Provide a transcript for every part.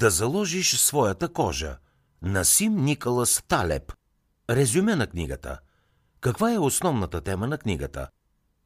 Да заложиш своята кожа. Насим Николас Талеп. Резюме на книгата. Каква е основната тема на книгата?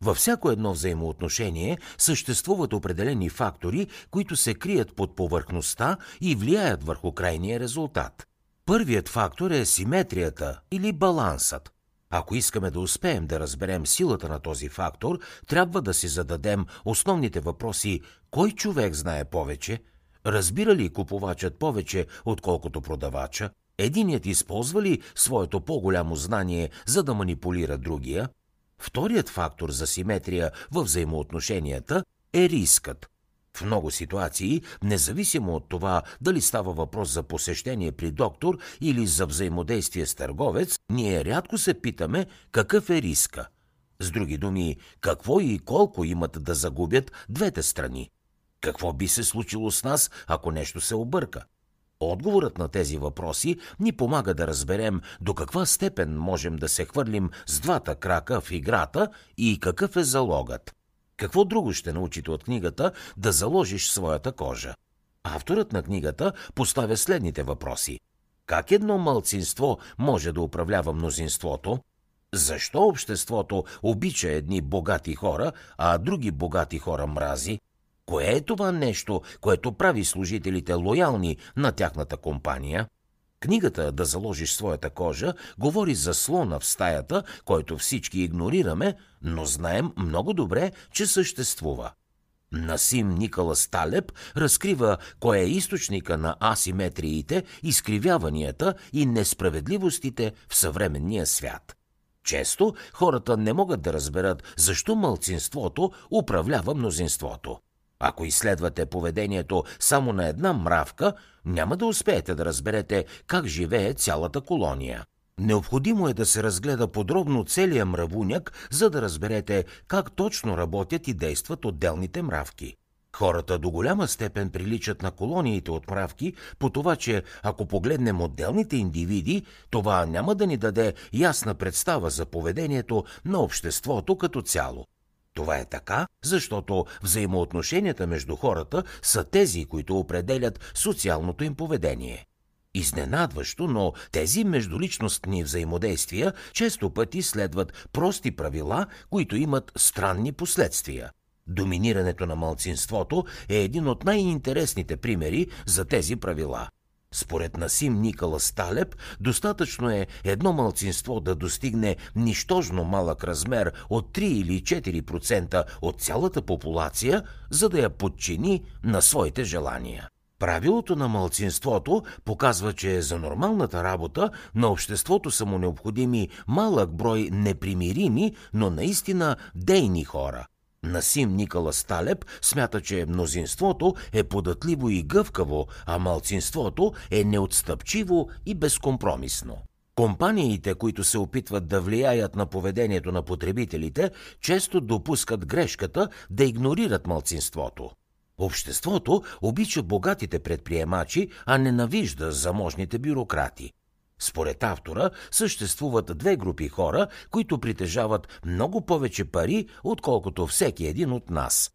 Във всяко едно взаимоотношение съществуват определени фактори, които се крият под повърхността и влияят върху крайния резултат. Първият фактор е симетрията или балансът. Ако искаме да успеем да разберем силата на този фактор, трябва да си зададем основните въпроси кой човек знае повече, разбира ли купувачът повече, отколкото продавача, единият използва ли своето по-голямо знание, за да манипулира другия, Вторият фактор за симетрия в взаимоотношенията е рискът. В много ситуации, независимо от това дали става въпрос за посещение при доктор или за взаимодействие с търговец, ние рядко се питаме какъв е риска. С други думи, какво и колко имат да загубят двете страни. Какво би се случило с нас, ако нещо се обърка? Отговорът на тези въпроси ни помага да разберем до каква степен можем да се хвърлим с двата крака в играта и какъв е залогът. Какво друго ще научите от книгата да заложиш своята кожа? Авторът на книгата поставя следните въпроси. Как едно мълцинство може да управлява мнозинството? Защо обществото обича едни богати хора, а други богати хора мрази? Кое е това нещо, което прави служителите лоялни на тяхната компания? Книгата «Да заложиш своята кожа» говори за слона в стаята, който всички игнорираме, но знаем много добре, че съществува. Насим Никола Сталеп разкрива кой е източника на асиметриите, изкривяванията и несправедливостите в съвременния свят. Често хората не могат да разберат защо мълцинството управлява мнозинството. Ако изследвате поведението само на една мравка, няма да успеете да разберете как живее цялата колония. Необходимо е да се разгледа подробно целият мравуняк, за да разберете как точно работят и действат отделните мравки. Хората до голяма степен приличат на колониите от мравки по това, че ако погледнем отделните индивиди, това няма да ни даде ясна представа за поведението на обществото като цяло. Това е така, защото взаимоотношенията между хората са тези, които определят социалното им поведение. Изненадващо, но тези междуличностни взаимодействия често пъти следват прости правила, които имат странни последствия. Доминирането на малцинството е един от най-интересните примери за тези правила – според Насим Никола Сталеп, достатъчно е едно малцинство да достигне нищожно малък размер от 3 или 4% от цялата популация, за да я подчини на своите желания. Правилото на малцинството показва, че за нормалната работа на обществото са му необходими малък брой непримирими, но наистина дейни хора – Насим Никола Сталеп смята, че мнозинството е податливо и гъвкаво, а малцинството е неотстъпчиво и безкомпромисно. Компаниите, които се опитват да влияят на поведението на потребителите, често допускат грешката да игнорират малцинството. Обществото обича богатите предприемачи, а ненавижда заможните бюрократи. Според автора съществуват две групи хора, които притежават много повече пари, отколкото всеки един от нас.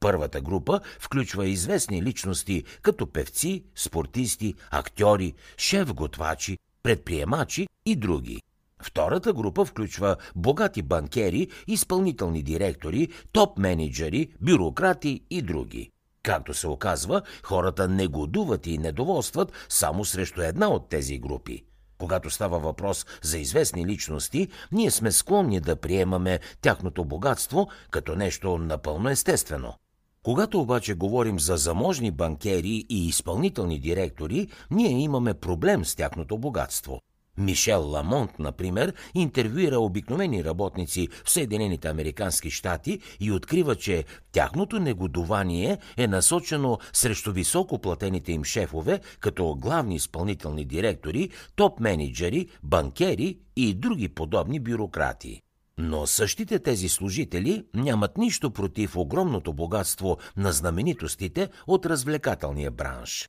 Първата група включва известни личности като певци, спортисти, актьори, шеф-готвачи, предприемачи и други. Втората група включва богати банкери, изпълнителни директори, топ-менеджери, бюрократи и други. Както се оказва, хората негодуват и недоволстват само срещу една от тези групи – когато става въпрос за известни личности, ние сме склонни да приемаме тяхното богатство като нещо напълно естествено. Когато обаче говорим за заможни банкери и изпълнителни директори, ние имаме проблем с тяхното богатство – Мишел Ламонт, например, интервюира обикновени работници в Съединените Американски щати и открива, че тяхното негодование е насочено срещу високо платените им шефове, като главни изпълнителни директори, топ-менеджери, банкери и други подобни бюрократи. Но същите тези служители нямат нищо против огромното богатство на знаменитостите от развлекателния бранш.